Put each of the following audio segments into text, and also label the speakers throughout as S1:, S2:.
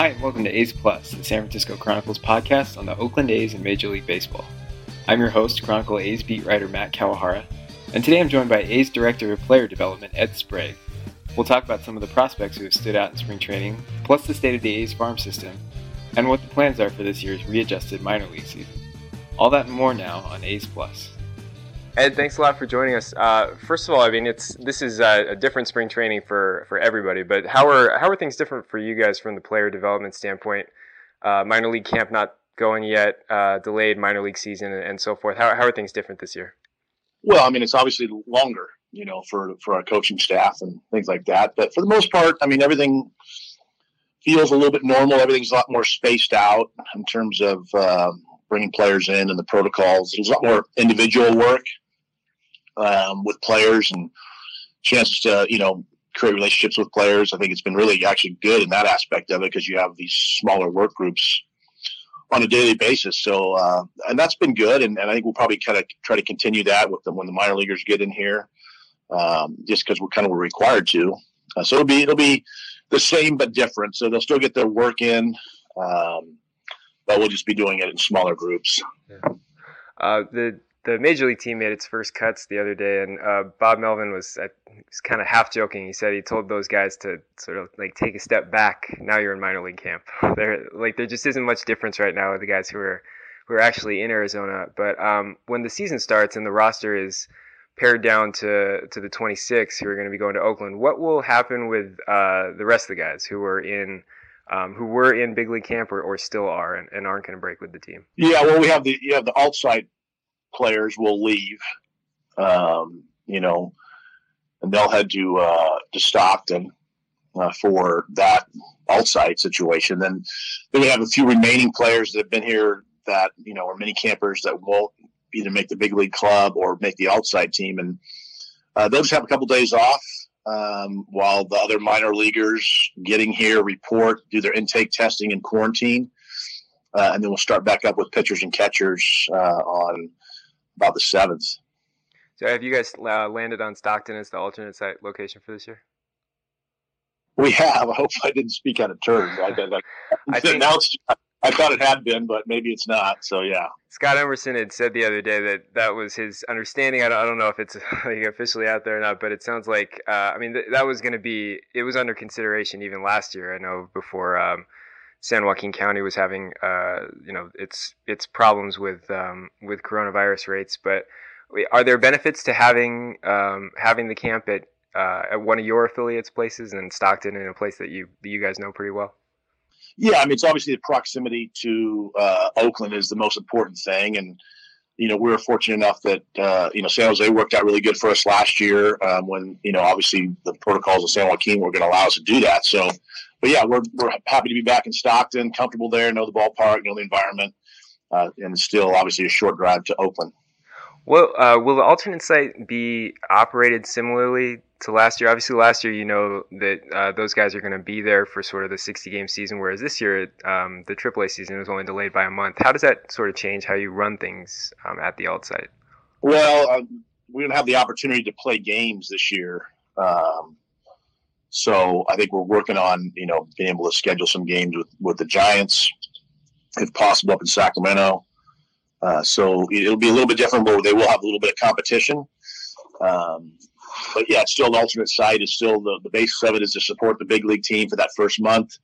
S1: Hi, and welcome to A's Plus, the San Francisco Chronicles podcast on the Oakland A's and Major League Baseball. I'm your host, Chronicle A's beat writer Matt Kawahara, and today I'm joined by A's Director of Player Development, Ed Sprague. We'll talk about some of the prospects who have stood out in spring training, plus the state of the A's farm system, and what the plans are for this year's readjusted minor league season. All that and more now on A's Plus.
S2: Ed, thanks a lot for joining us. Uh, first of all, I mean, it's this is a, a, different spring training for, for everybody. But how are how are things different for you guys from the player development standpoint? Uh, minor league camp not going yet, uh, delayed minor league season, and, and so forth. How how are things different this year?
S3: Well, I mean, it's obviously longer, you know, for for our coaching staff and things like that. But for the most part, I mean, everything feels a little bit normal. Everything's a lot more spaced out in terms of um, bringing players in and the protocols. There's a lot more individual work um, with players and chances to you know create relationships with players. I think it's been really actually good in that aspect of it because you have these smaller work groups on a daily basis. So uh, and that's been good, and, and I think we'll probably kind of try to continue that with them when the minor leaguers get in here, um, just because we're kind of required to. Uh, so it'll be it'll be the same but different. So they'll still get their work in, um, but we'll just be doing it in smaller groups.
S2: Yeah. Uh, the the major league team made its first cuts the other day, and uh, Bob Melvin was, was kind of half joking. He said he told those guys to sort of like take a step back. Now you're in minor league camp. there, like there just isn't much difference right now with the guys who are who are actually in Arizona. But um, when the season starts and the roster is pared down to to the 26 who are going to be going to Oakland, what will happen with uh, the rest of the guys who are in? Um, who were in big league camp or, or still are and, and aren't going to break with the team.
S3: Yeah, well, we have the you have the alt site players will leave, um, you know, and they'll head to uh, to Stockton uh, for that alt site situation. Then then we have a few remaining players that have been here that you know are mini campers that won't either make the big league club or make the alt site team, and uh, they'll just have a couple days off. Um, while the other minor leaguers getting here report, do their intake testing and quarantine, uh, and then we'll start back up with pitchers and catchers uh, on about the seventh.
S2: So have you guys uh, landed on Stockton as the alternate site location for this year?
S3: We have. I hope I didn't speak out of turn. I, think, it's, I thought it had been, but maybe it's not. So yeah.
S2: Scott Emerson had said the other day that that was his understanding. I don't, I don't know if it's like officially out there or not, but it sounds like uh, I mean th- that was going to be it was under consideration even last year. I know before um, San Joaquin County was having, uh, you know, its its problems with um, with coronavirus rates. But are there benefits to having um, having the camp at uh, at one of your affiliates places in Stockton, in a place that you that you guys know pretty well?
S3: Yeah, I mean, it's obviously the proximity to uh, Oakland is the most important thing, and you know, we were fortunate enough that uh, you know San Jose worked out really good for us last year um, when you know obviously the protocols of San Joaquin were going to allow us to do that. So but yeah, we're we're happy to be back in Stockton, comfortable there, know the ballpark, know the environment, uh, and still obviously a short drive to Oakland.
S2: Well, uh, will the alternate site be operated similarly to last year? Obviously, last year you know that uh, those guys are going to be there for sort of the 60 game season, whereas this year um, the AAA season was only delayed by a month. How does that sort of change how you run things um, at the alt site?
S3: Well, uh, we don't have the opportunity to play games this year. Um, so I think we're working on, you know, being able to schedule some games with, with the Giants, if possible, up in Sacramento. Uh, so it'll be a little bit different, but they will have a little bit of competition. Um, but yeah, it's still an alternate site. It's still the, the basis of it is to support the big league team for that first month.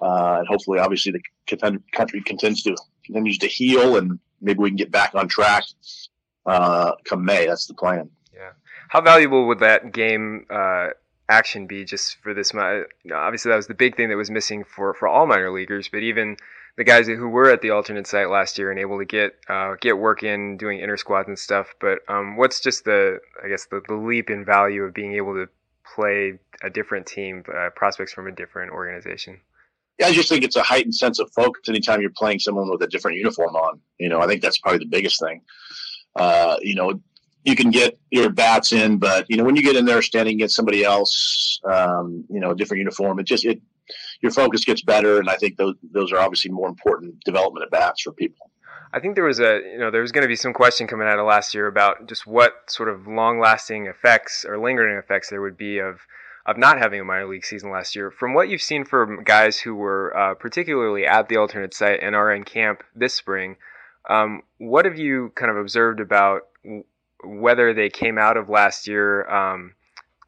S3: Uh, and hopefully, obviously, the country continues to continues to heal, and maybe we can get back on track uh, come May. That's the plan.
S2: Yeah. How valuable would that game uh, action be just for this? Know, obviously, that was the big thing that was missing for for all minor leaguers, but even the guys who were at the alternate site last year and able to get uh, get work in doing inter squads and stuff. But um, what's just the I guess the, the leap in value of being able to play a different team, uh, prospects from a different organization?
S3: Yeah, I just think it's a heightened sense of focus anytime you're playing someone with a different uniform on. You know, I think that's probably the biggest thing. Uh, you know, you can get your bats in, but you know when you get in there standing against somebody else, um, you know, a different uniform, it just it your focus gets better, and I think those those are obviously more important development at bats for people.
S2: I think there was a you know there was going to be some question coming out of last year about just what sort of long lasting effects or lingering effects there would be of of not having a minor league season last year. From what you've seen from guys who were uh, particularly at the alternate site and are in camp this spring, um, what have you kind of observed about whether they came out of last year um,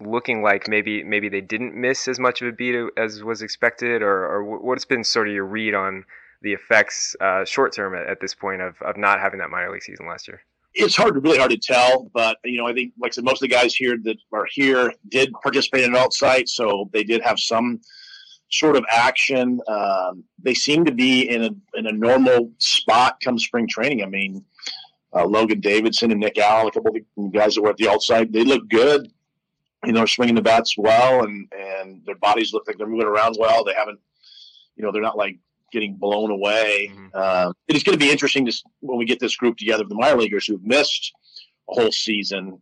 S2: looking like maybe maybe they didn't miss as much of a beat as was expected, or, or what's been sort of your read on the effects uh, short term at, at, this point of, of not having that minor league season last year?
S3: It's hard, really hard to tell, but you know, I think, like I said, most of the guys here that are here did participate in an alt site, so they did have some sort of action. Um, they seem to be in a in a normal spot come spring training. I mean, uh, Logan Davidson and Nick Allen, a couple of the guys that were at the alt site, they look good. You know, are swinging the bats well, and and their bodies look like they're moving around well. They haven't, you know, they're not like getting blown away. Mm-hmm. Uh, it is going to be interesting to when we get this group together of the minor leaguers who've missed a whole season,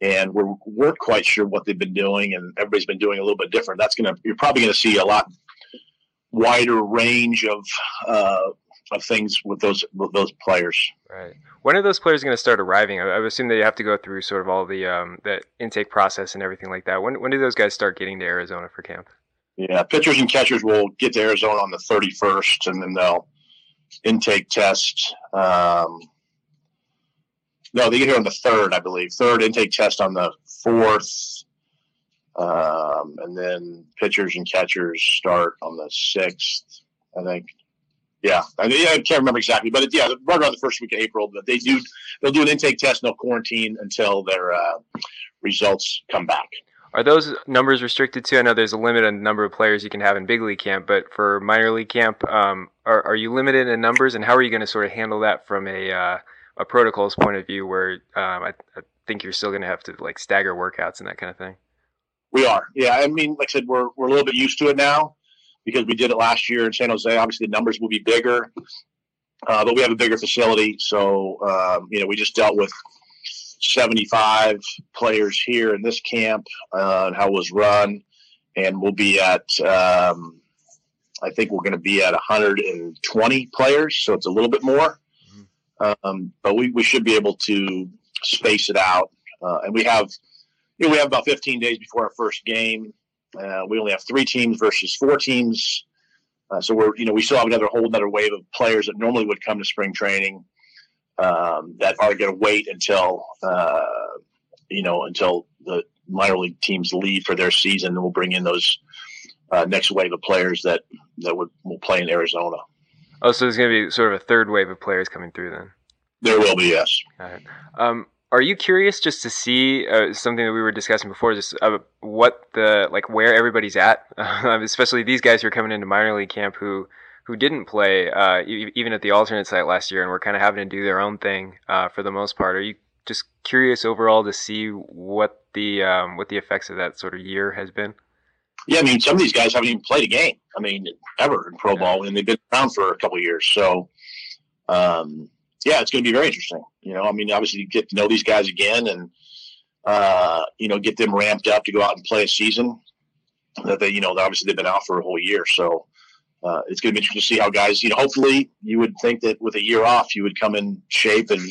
S3: and we're weren't quite sure what they've been doing, and everybody's been doing a little bit different. That's going to you're probably going to see a lot wider range of uh, of things with those with those players.
S2: Right. When are those players going to start arriving? I, I assume they have to go through sort of all the um, the intake process and everything like that. When when do those guys start getting to Arizona for camp?
S3: Yeah, pitchers and catchers will get to Arizona on the 31st, and then they'll intake test. Um, no, they get here on the third, I believe. Third intake test on the fourth, um, and then pitchers and catchers start on the sixth. I think. Yeah, I, I can't remember exactly, but it, yeah, right around the first week of April. But they do they'll do an intake test, and they'll quarantine until their uh, results come back.
S2: Are those numbers restricted to? I know there's a limited number of players you can have in big league camp, but for minor league camp, um, are, are you limited in numbers, and how are you going to sort of handle that from a uh, a protocols point of view, where um, I, I, think you're still going to have to like stagger workouts and that kind of thing?
S3: We are, yeah. I mean, like I said, we're we're a little bit used to it now because we did it last year in San Jose. Obviously, the numbers will be bigger, uh, but we have a bigger facility, so um, you know we just dealt with 75 players here in this camp uh, and how it was run. And we'll be at, um, I think we're going to be at 120 players. So it's a little bit more. Mm-hmm. Um, but we, we should be able to space it out. Uh, and we have, you know, we have about 15 days before our first game. Uh, we only have three teams versus four teams. Uh, so we're, you know, we still have another whole another wave of players that normally would come to spring training um, that are going to wait until uh, you know until the minor league teams leave for their season, and we'll bring in those uh, next wave of players that that would will play in Arizona.
S2: Oh, so there's going to be sort of a third wave of players coming through then.
S3: There will be, yes.
S2: Um, are you curious just to see uh, something that we were discussing before, just uh, what the like where everybody's at, especially these guys who are coming into minor league camp who who didn't play uh, even at the alternate site last year and were kind of having to do their own thing uh, for the most part. Are you just curious overall to see what the um, what the effects of that sort of year has been?
S3: Yeah, I mean, some of these guys haven't even played a game. I mean, ever in pro yeah. ball, and they've been around for a couple years. So, um, yeah, it's going to be very interesting. You know, I mean, obviously, you get to know these guys again, and uh, you know, get them ramped up to go out and play a season. That they, you know, obviously they've been out for a whole year, so uh, it's going to be interesting to see how guys, you know, hopefully you would think that with a year off, you would come in shape and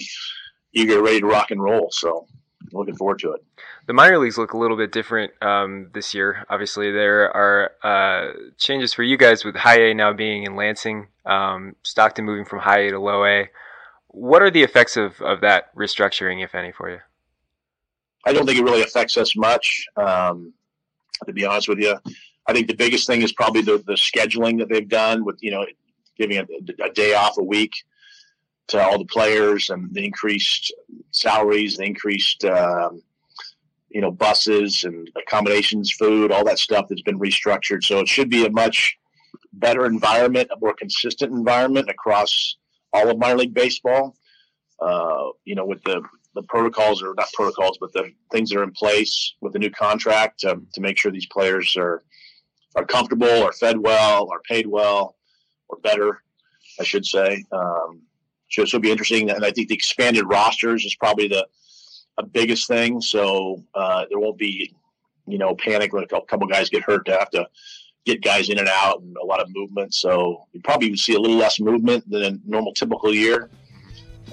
S3: eager, ready to rock and roll. So looking forward to it.
S2: The minor leagues look a little bit different um, this year. Obviously, there are uh, changes for you guys with high A now being in Lansing, um, Stockton moving from high A to low A. What are the effects of, of that restructuring, if any, for you?
S3: I don't think it really affects us much, um, to be honest with you. I think the biggest thing is probably the, the scheduling that they've done with, you know, giving a, a day off a week to all the players and the increased salaries, the increased, um, you know, buses and accommodations, food, all that stuff that's been restructured. So it should be a much better environment, a more consistent environment across all of minor league baseball. Uh, you know, with the the protocols or not protocols, but the things that are in place with the new contract to, to make sure these players are are comfortable, are fed well, are paid well, or better, I should say. Um, so this will be interesting, and I think the expanded rosters is probably the biggest thing. So uh, there won't be, you know, panic when a couple guys get hurt to have to get guys in and out and a lot of movement. So you probably see a little less movement than a normal typical year.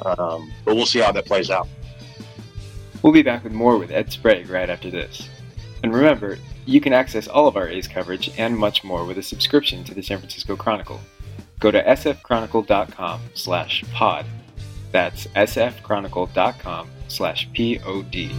S3: Um, but we'll see how that plays out.
S1: We'll be back with more with Ed Sprague right after this. And remember, you can access all of our A's coverage and much more with a subscription to the San Francisco Chronicle. Go to sfchronicle.com slash pod. That's sfchronicle.com slash P-O-D.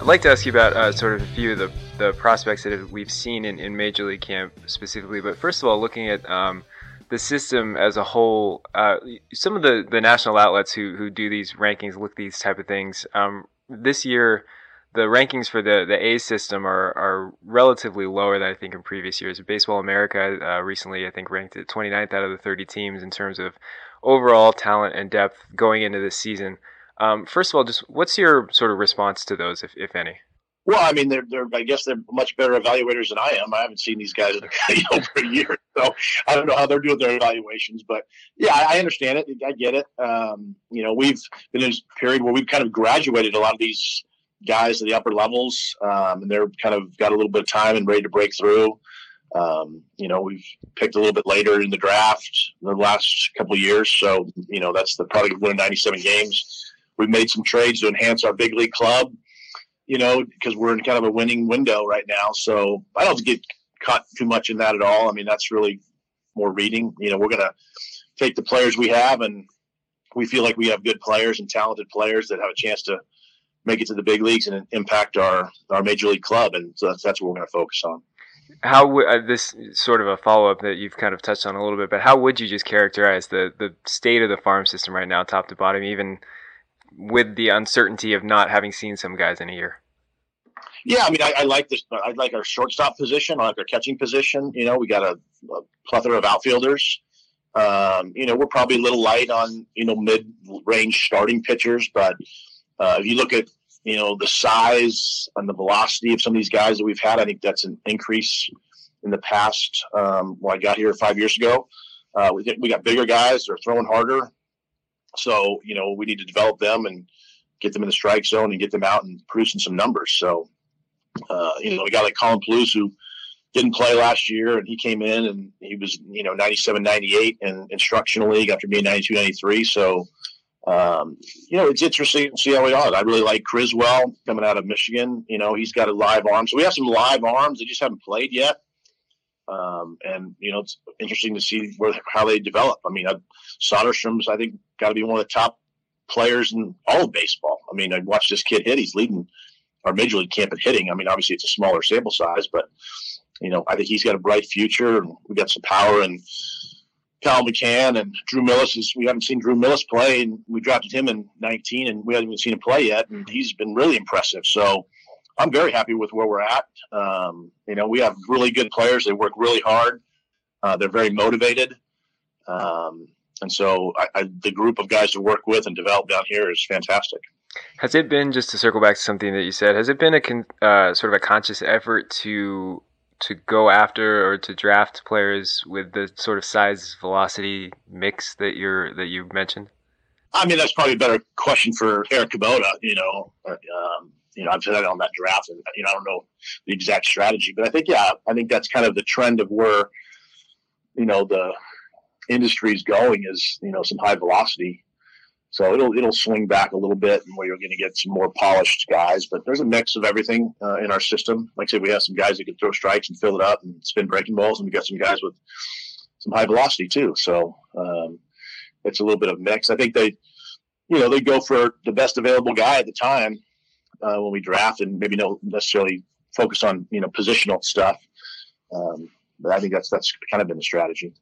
S2: I'd like to ask you about uh, sort of a few of the, the prospects that we've seen in, in Major League Camp specifically. But first of all, looking at um, the system as a whole, uh, some of the, the national outlets who, who do these rankings look these type of things. Um, this year, the rankings for the, the A system are, are relatively lower than I think in previous years. Baseball America uh, recently, I think, ranked at 29th out of the 30 teams in terms of overall talent and depth going into this season. Um, first of all, just what's your sort of response to those, if, if any?
S3: Well, I mean, they're, they're, I guess they're much better evaluators than I am. I haven't seen these guys in over a year, so I don't know how they're doing their evaluations. But yeah, I, understand it. I get it. Um, you know, we've been in a period where we've kind of graduated a lot of these guys to the upper levels, um, and they're kind of got a little bit of time and ready to break through. Um, you know, we've picked a little bit later in the draft in the last couple years, so you know that's the product of winning 97 games. We've made some trades to enhance our big league club, you know, because we're in kind of a winning window right now. So I don't get caught too much in that at all. I mean, that's really more reading. You know, we're gonna take the players we have, and we feel like we have good players and talented players that have a chance to make it to the big leagues and impact our our major league club, and so that's that's what we're going to focus on.
S2: How w- uh, this sort of a follow up that you've kind of touched on a little bit, but how would you just characterize the the state of the farm system right now, top to bottom, even with the uncertainty of not having seen some guys in a year?
S3: Yeah, I mean, I, I like this. I like our shortstop position. I like our catching position. You know, we got a, a plethora of outfielders. Um, you know, we're probably a little light on you know mid range starting pitchers, but uh, if you look at you know the size and the velocity of some of these guys that we've had, I think that's an increase in the past. Um, when I got here five years ago, uh, we we got bigger guys. They're throwing harder, so you know we need to develop them and get them in the strike zone and get them out and producing some numbers. So uh, you know, we got like Colin Peluse who didn't play last year and he came in and he was you know 97 98 in instructional league after being 92 93 so um, you know, it's interesting to see how we are. I really like Criswell coming out of Michigan. You know, he's got a live arm. So we have some live arms. They just haven't played yet. Um, and, you know, it's interesting to see where, how they develop. I mean, uh, Soderstrom's, I think, got to be one of the top players in all of baseball. I mean, I watched this kid hit. He's leading our major league camp at hitting. I mean, obviously it's a smaller sample size, but, you know, I think he's got a bright future and we got some power and, Kyle McCann and Drew Millas is we haven't seen Drew Millas play and we drafted him in 19 and we haven't even seen him play yet and he's been really impressive. So I'm very happy with where we're at. Um, you know, we have really good players. They work really hard. Uh, they're very motivated. Um, and so I, I, the group of guys to work with and develop down here is fantastic.
S2: Has it been just to circle back to something that you said? Has it been a con, uh, sort of a conscious effort to to go after or to draft players with the sort of size velocity mix that you're that you mentioned?
S3: I mean, that's probably a better question for Eric Kubota. You know, um, you know, I've said on that draft, and you know, I don't know the exact strategy, but I think yeah, I think that's kind of the trend of where you know the industry is going is you know some high velocity so it'll it'll swing back a little bit, and where you're going to get some more polished guys. But there's a mix of everything uh, in our system. Like I said, we have some guys that can throw strikes and fill it up and spin breaking balls, and we got some guys with some high velocity too. So um, it's a little bit of mix. I think they, you know, they go for the best available guy at the time uh, when we draft, and maybe don't necessarily focus on you know positional stuff. Um, but I think that's that's kind of been the strategy.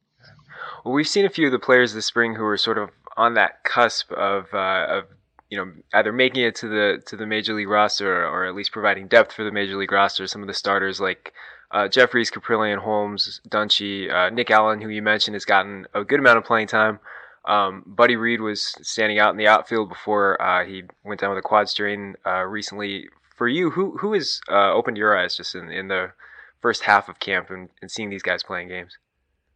S2: Well, we've seen a few of the players this spring who are sort of on that cusp of uh, of you know either making it to the to the major league roster or, at least providing depth for the major league roster. Some of the starters like uh, Jefferies, Kaprielian, Holmes, Dunshee, uh, Nick Allen, who you mentioned has gotten a good amount of playing time. Um, Buddy Reed was standing out in the outfield before uh, he went down with a quad strain uh, recently. For you, who who has uh, opened your eyes just in, in the first half of camp and, and seeing these guys playing games?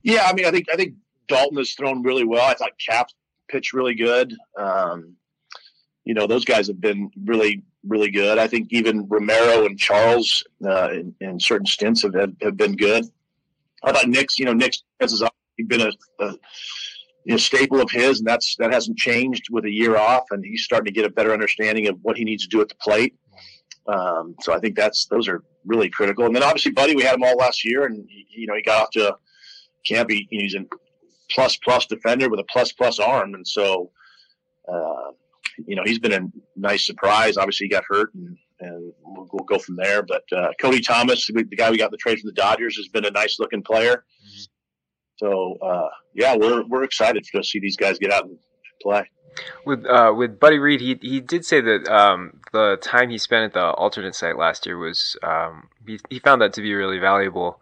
S3: Yeah, I mean, I think I think Daulton has thrown really well. I thought Cap pitched really good. Um, you know, those guys have been really, really good. I think even Romero and Charles uh, in, in, certain stints have, have been good. I thought Nick's, you know, Nick's has been a, a, you know, staple of his, and that's that hasn't changed with a year off, and he's starting to get a better understanding of what he needs to do at the plate. Um, so I think that's those are really critical. And then obviously, Buddy, we had him all last year, and he, you know he got off to camp. He, he's a plus plus defender with a plus plus arm, and so uh, you know he's been a nice surprise. Obviously, he got hurt, and, and we'll, we'll go from there. But uh, Cody Thomas, the guy we got the trade from the Dodgers, has been a nice looking player. Mm-hmm. So uh, yeah, we're we're excited to see these guys get out and play.
S2: With uh, with Buddy Reed, he he did say that um, the time he spent at the alternate site last year was um, he he found that to be really valuable.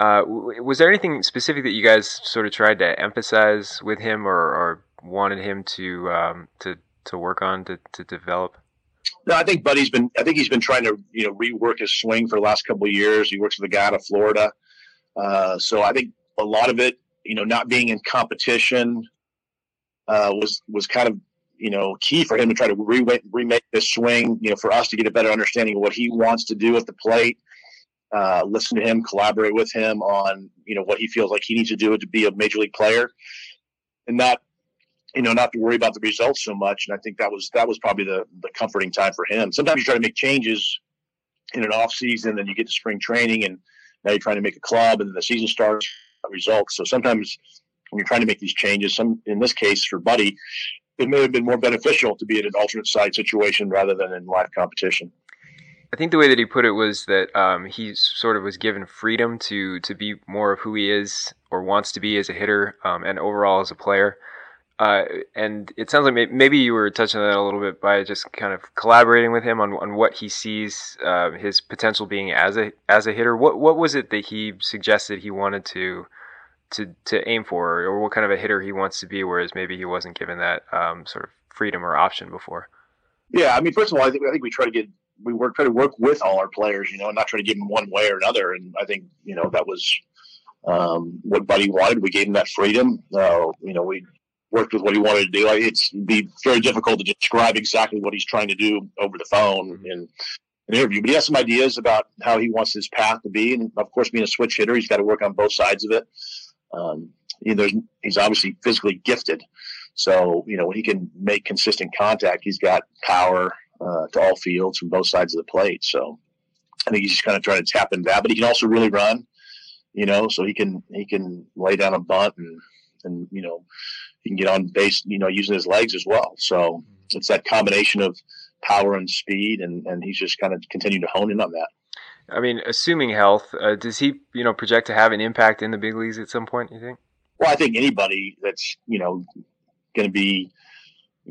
S2: Uh, was there anything specific that you guys sort of tried to emphasize with him, or, or wanted him to um, to to work on to, to develop?
S3: No, I think Buddy's been. I think he's been trying to you know rework his swing for the last couple of years. He works with a guy out of Florida, uh, so I think a lot of it, you know, not being in competition uh, was was kind of you know key for him to try to re- remake this swing. You know, for us to get a better understanding of what he wants to do at the plate. Uh, listen to him, collaborate with him on you know what he feels like he needs to do to be a major league player, and not you know not to worry about the results so much. And I think that was that was probably the the comforting time for him. Sometimes you try to make changes in an off season, then you get to spring training, and now you're trying to make a club, and then the season starts results. So sometimes when you're trying to make these changes, some in this case for Buddy, it may have been more beneficial to be in an alternate site situation rather than in live competition.
S2: I think the way that he put it was that um, he sort of was given freedom to to be more of who he is or wants to be as a hitter um, and overall as a player. Uh, and it sounds like maybe you were touching on that a little bit by just kind of collaborating with him on, on what he sees uh, his potential being as a as a hitter. What what was it that he suggested he wanted to to to aim for, or what kind of a hitter he wants to be, whereas maybe he wasn't given that um, sort of freedom or option before?
S3: Yeah, I mean, first of all, I think I think we try to get we work try to work with all our players, you know, and not try to give them one way or another. And I think you know that was um, what Buddy wanted. We gave him that freedom. Uh, you know, we worked with what he wanted to do. It's be very difficult to describe exactly what he's trying to do over the phone mm-hmm. in an interview. But he has some ideas about how he wants his path to be, and of course, being a switch hitter, he's got to work on both sides of it. Um, you know, he's obviously physically gifted, so you know when he can make consistent contact, he's got power uh, to all fields from both sides of the plate. So I think he's just kind of trying to tap into that. But he can also really run, you know, so he can he can lay down a bunt and and you know he can get on base, you know, using his legs as well. So mm-hmm. it's that combination of power and speed, and, and he's just kind of continuing to hone in on that.
S2: I mean, assuming health, uh, does he, you know, project to have an impact in the big leagues at some point? You think?
S3: Well, I think anybody that's you know going to be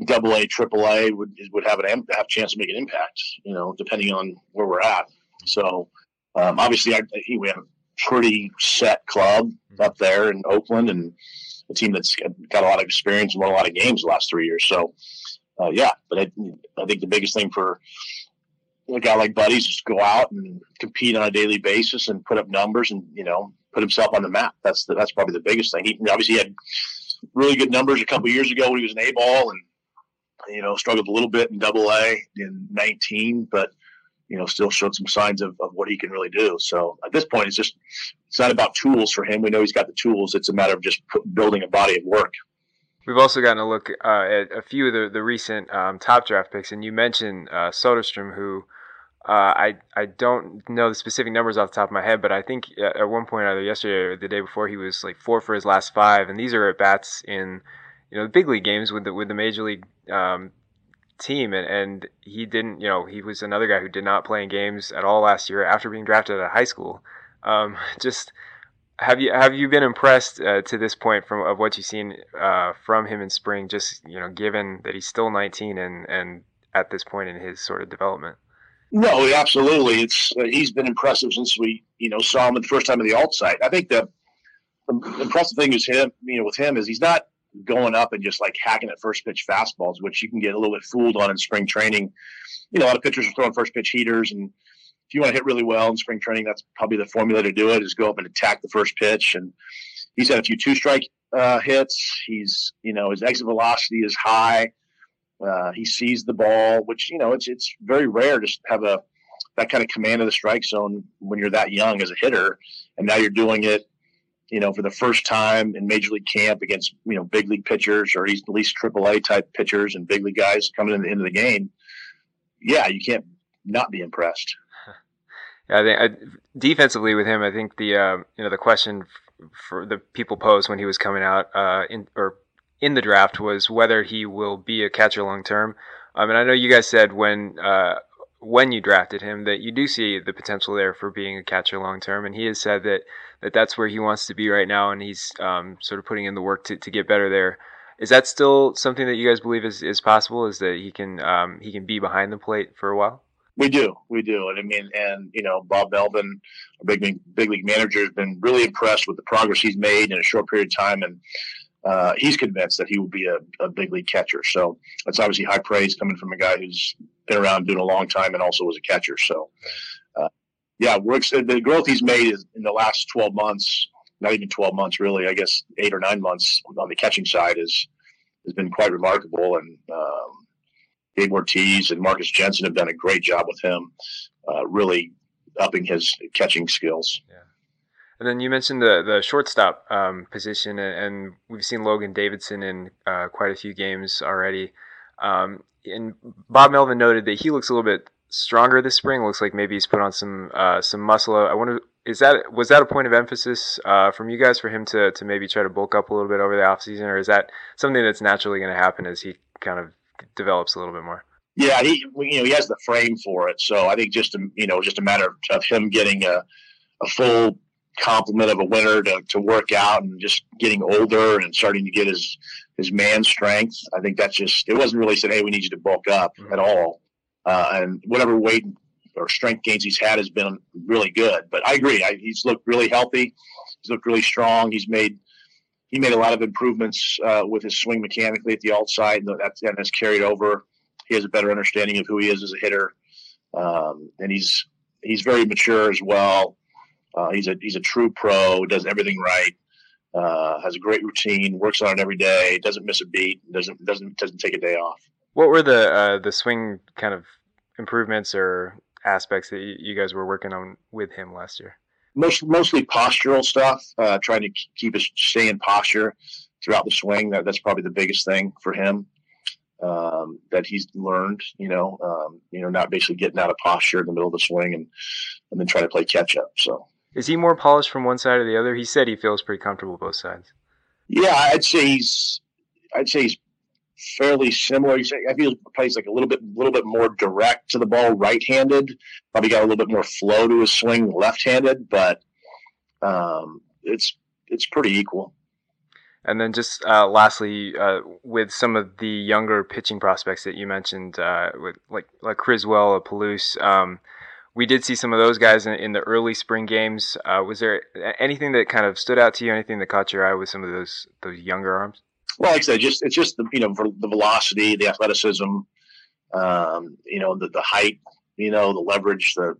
S3: double A, triple A would would have an have a chance to make an impact. You know, depending on where we're at. So um, obviously, I, we have a pretty set club mm-hmm. up there in Oakland, and a team that's got a lot of experience and won a lot of games the last three years. So, uh, yeah, but I, I, think the biggest thing for a guy like Buddy is just go out and compete on a daily basis and put up numbers and you know put himself on the map. That's the, that's probably the biggest thing. He obviously had really good numbers a couple years ago when he was an A ball and you know struggled a little bit in Double A in 19, but you know, still showed some signs of, of what he can really do. So at this point, it's just it's not about tools for him. We know he's got the tools. It's a matter of just building a body of work.
S2: We've also gotten a look uh, at a few of the, the recent um, top draft picks, and you mentioned uh, Soderstrom, who uh, I I don't know the specific numbers off the top of my head, but I think at one point either yesterday or the day before he was like four for his last five, and these are at bats in you know the big league games with the with the major league um, team, and, and he didn't. You know, he was another guy who did not play in games at all last year after being drafted of high school. Um, just have you have you been impressed uh, to this point from of what you've seen uh, from him in spring? Just you know, given that he's still 19 and and at this point in his sort of development.
S3: No, absolutely. It's uh, he's been impressive since we you know saw him the first time in the alt site. I think the, the impressive thing is him you know with him is he's not going up and just like hacking at first pitch fastballs, which you can get a little bit fooled on in spring training. You know, a lot of pitchers are throwing first pitch heaters, and if you want to hit really well in spring training, that's probably the formula to do it: is go up and attack the first pitch. And he's had a few two strike uh, hits. He's you know his exit velocity is high. Uh, he sees the ball, which you know it's it's very rare to have a that kind of command of the strike zone when you're that young as a hitter, and now you're doing it you know, for the first time in major league camp against, you know, big league pitchers or at least AAA type pitchers and big league guys coming in the, end of the game, yeah, you can't not be impressed.
S2: Yeah, I think I, defensively with him, I think the uh, you know the question for the people posed when he was coming out uh, in or in the draft was whether he will be a catcher long term. I mean, I know you guys said when uh, when you drafted him that you do see the potential there for being a catcher long term, and he has said that, that that's where he wants to be right now, and he's um, sort of putting in the work to, to get better there. Is that still something that you guys believe is, is possible? Is that he can um, he can be behind the plate for a while?
S3: We do, we do, and I mean, and you know, Bob Melvin, a big league, big league manager, has been really impressed with the progress he's made in a short period of time, and uh, he's convinced that he will be a, a, big league catcher. So that's obviously high praise coming from a guy who's been around doing a long time and also was a catcher. So, yeah, we're the growth he's made is in the last 12 months, not even 12 months, really, I guess eight or nine months on the catching side is has been quite remarkable. And um, Gabe Ortiz and Marcus Jensen have done a great job with him, uh, really upping his catching skills.
S2: Yeah. And then you mentioned the the shortstop um, position, and we've seen Logan Davidson in uh, quite a few games already. Um, and Bob Melvin noted that he looks a little bit stronger this spring. Looks like maybe he's put on some uh, some muscle. I wonder, is that was that a point of emphasis uh, from you guys for him to to maybe try to bulk up a little bit over the offseason, or is that something that's naturally going to happen as he kind of develops a little bit more?
S3: Yeah, he you know he has the frame for it, so I think just a, you know just a matter of him getting a a full complement of a winter to, to work out and just getting older and starting to get his his man strength. I think that's just it wasn't really said, hey, we need you to bulk up mm-hmm. at all. Uh, and whatever weight or strength gains he's had has been really good. But I agree, I, he's looked really healthy. He's looked really strong. He's made he made a lot of improvements uh, with his swing mechanically at the alt site, and that's and has carried over. He has a better understanding of who he is as a hitter, um, and he's he's very mature as well. Uh, he's a he's a true pro. Does everything right. Uh, has a great routine. Works on it every day. Doesn't miss a beat. Doesn't doesn't doesn't take a day off.
S2: What were the uh, the swing kind of improvements or aspects that you guys were working on with him last year?
S3: Most mostly postural stuff. Uh, trying to keep us stay in posture throughout the swing. That that's probably the biggest thing for him. Um, that he's learned, you know, um, you know, not basically getting out of posture in the middle of the swing and and then trying to play catch up. So
S2: is he more polished from one side or the other? He said he feels pretty comfortable both sides.
S3: Yeah, I'd say he's. I'd say he's fairly similar. I feel plays like a little bit, little bit more direct to the ball, right-handed. Probably got a little bit more flow to his swing, left-handed, but um, it's it's pretty equal.
S2: And then just uh, lastly, uh, with some of the younger pitching prospects that you mentioned, uh, with like like Criswell, or Peluse, um, we did see some of those guys in, in the early spring games. Uh, was there anything that kind of stood out to you? Anything that caught your eye with some of those those younger arms?
S3: Well, like I said, just it's just the you know the velocity, the athleticism, um, you know the the height, you know the leverage, the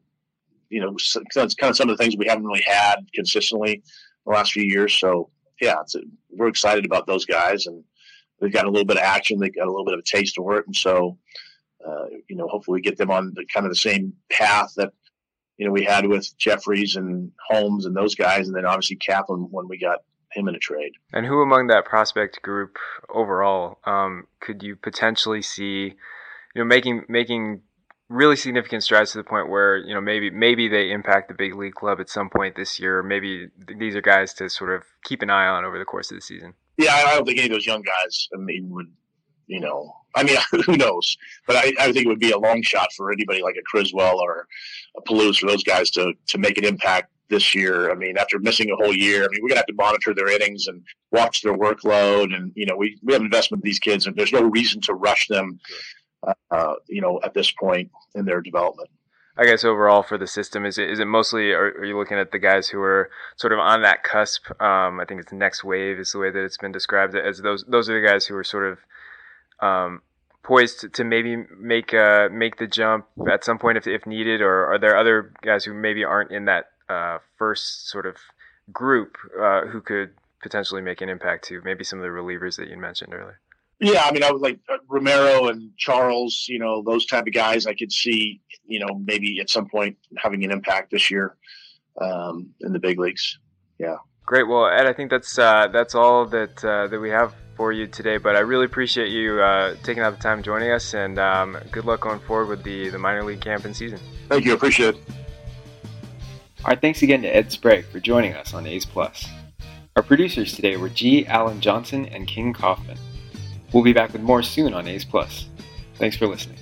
S3: you know it's kind of some of the things we haven't really had consistently the last few years. So yeah, a, we're excited about those guys, and they've got a little bit of action, they've got a little bit of a taste for it, and so uh, you know, hopefully we get them on the kind of the same path that, you know, we had with Jefferies and Holmes and those guys. And then obviously Kaplan when we got him in a trade.
S2: And who among that prospect group overall um, could you potentially see, you know, making making really significant strides to the point where you know maybe maybe they impact the big league club at some point this year. Maybe these are guys to sort of keep an eye on over the course of the season.
S3: Yeah, I don't think any of those young guys. I mean, would you know, I mean, who knows? But I, I think it would be a long shot for anybody like a Criswell or a Peluse for those guys to to make an impact this year. I mean, after missing a whole year, I mean, we're gonna have to monitor their innings and watch their workload, and you know, we we have investment in these kids, and there's no reason to rush them, uh, uh, you know, at this point in their development.
S2: I guess overall for the system, is it is it mostly are, are you looking at the guys who are sort of on that cusp? Um, I think it's next wave is the way that it's been described as those those are the guys who are sort of um, poised to, to, maybe make uh, make the jump at some point if, if needed, or are there other guys who maybe aren't in that uh, first sort of group uh, who could potentially make an impact to maybe some of the relievers that you mentioned earlier?
S3: Yeah, I mean, I was like uh, Romero and Charles, you know, those type of guys. I could see, you know, maybe at some point having an impact this year um, in the big leagues. Yeah.
S2: Great. Well, Ed, I think that's uh, that's all that uh, that we have for you today. But I really appreciate you uh, taking out the time joining us, and um, good luck going forward with the the minor league camp and season.
S3: Thank you. Appreciate it.
S1: Our thanks again to Ed Sprague for joining us on A's Plus. Our producers today were G. Allen Johnson and King Kaufman. We'll be back with more soon on A's Plus. Thanks for listening.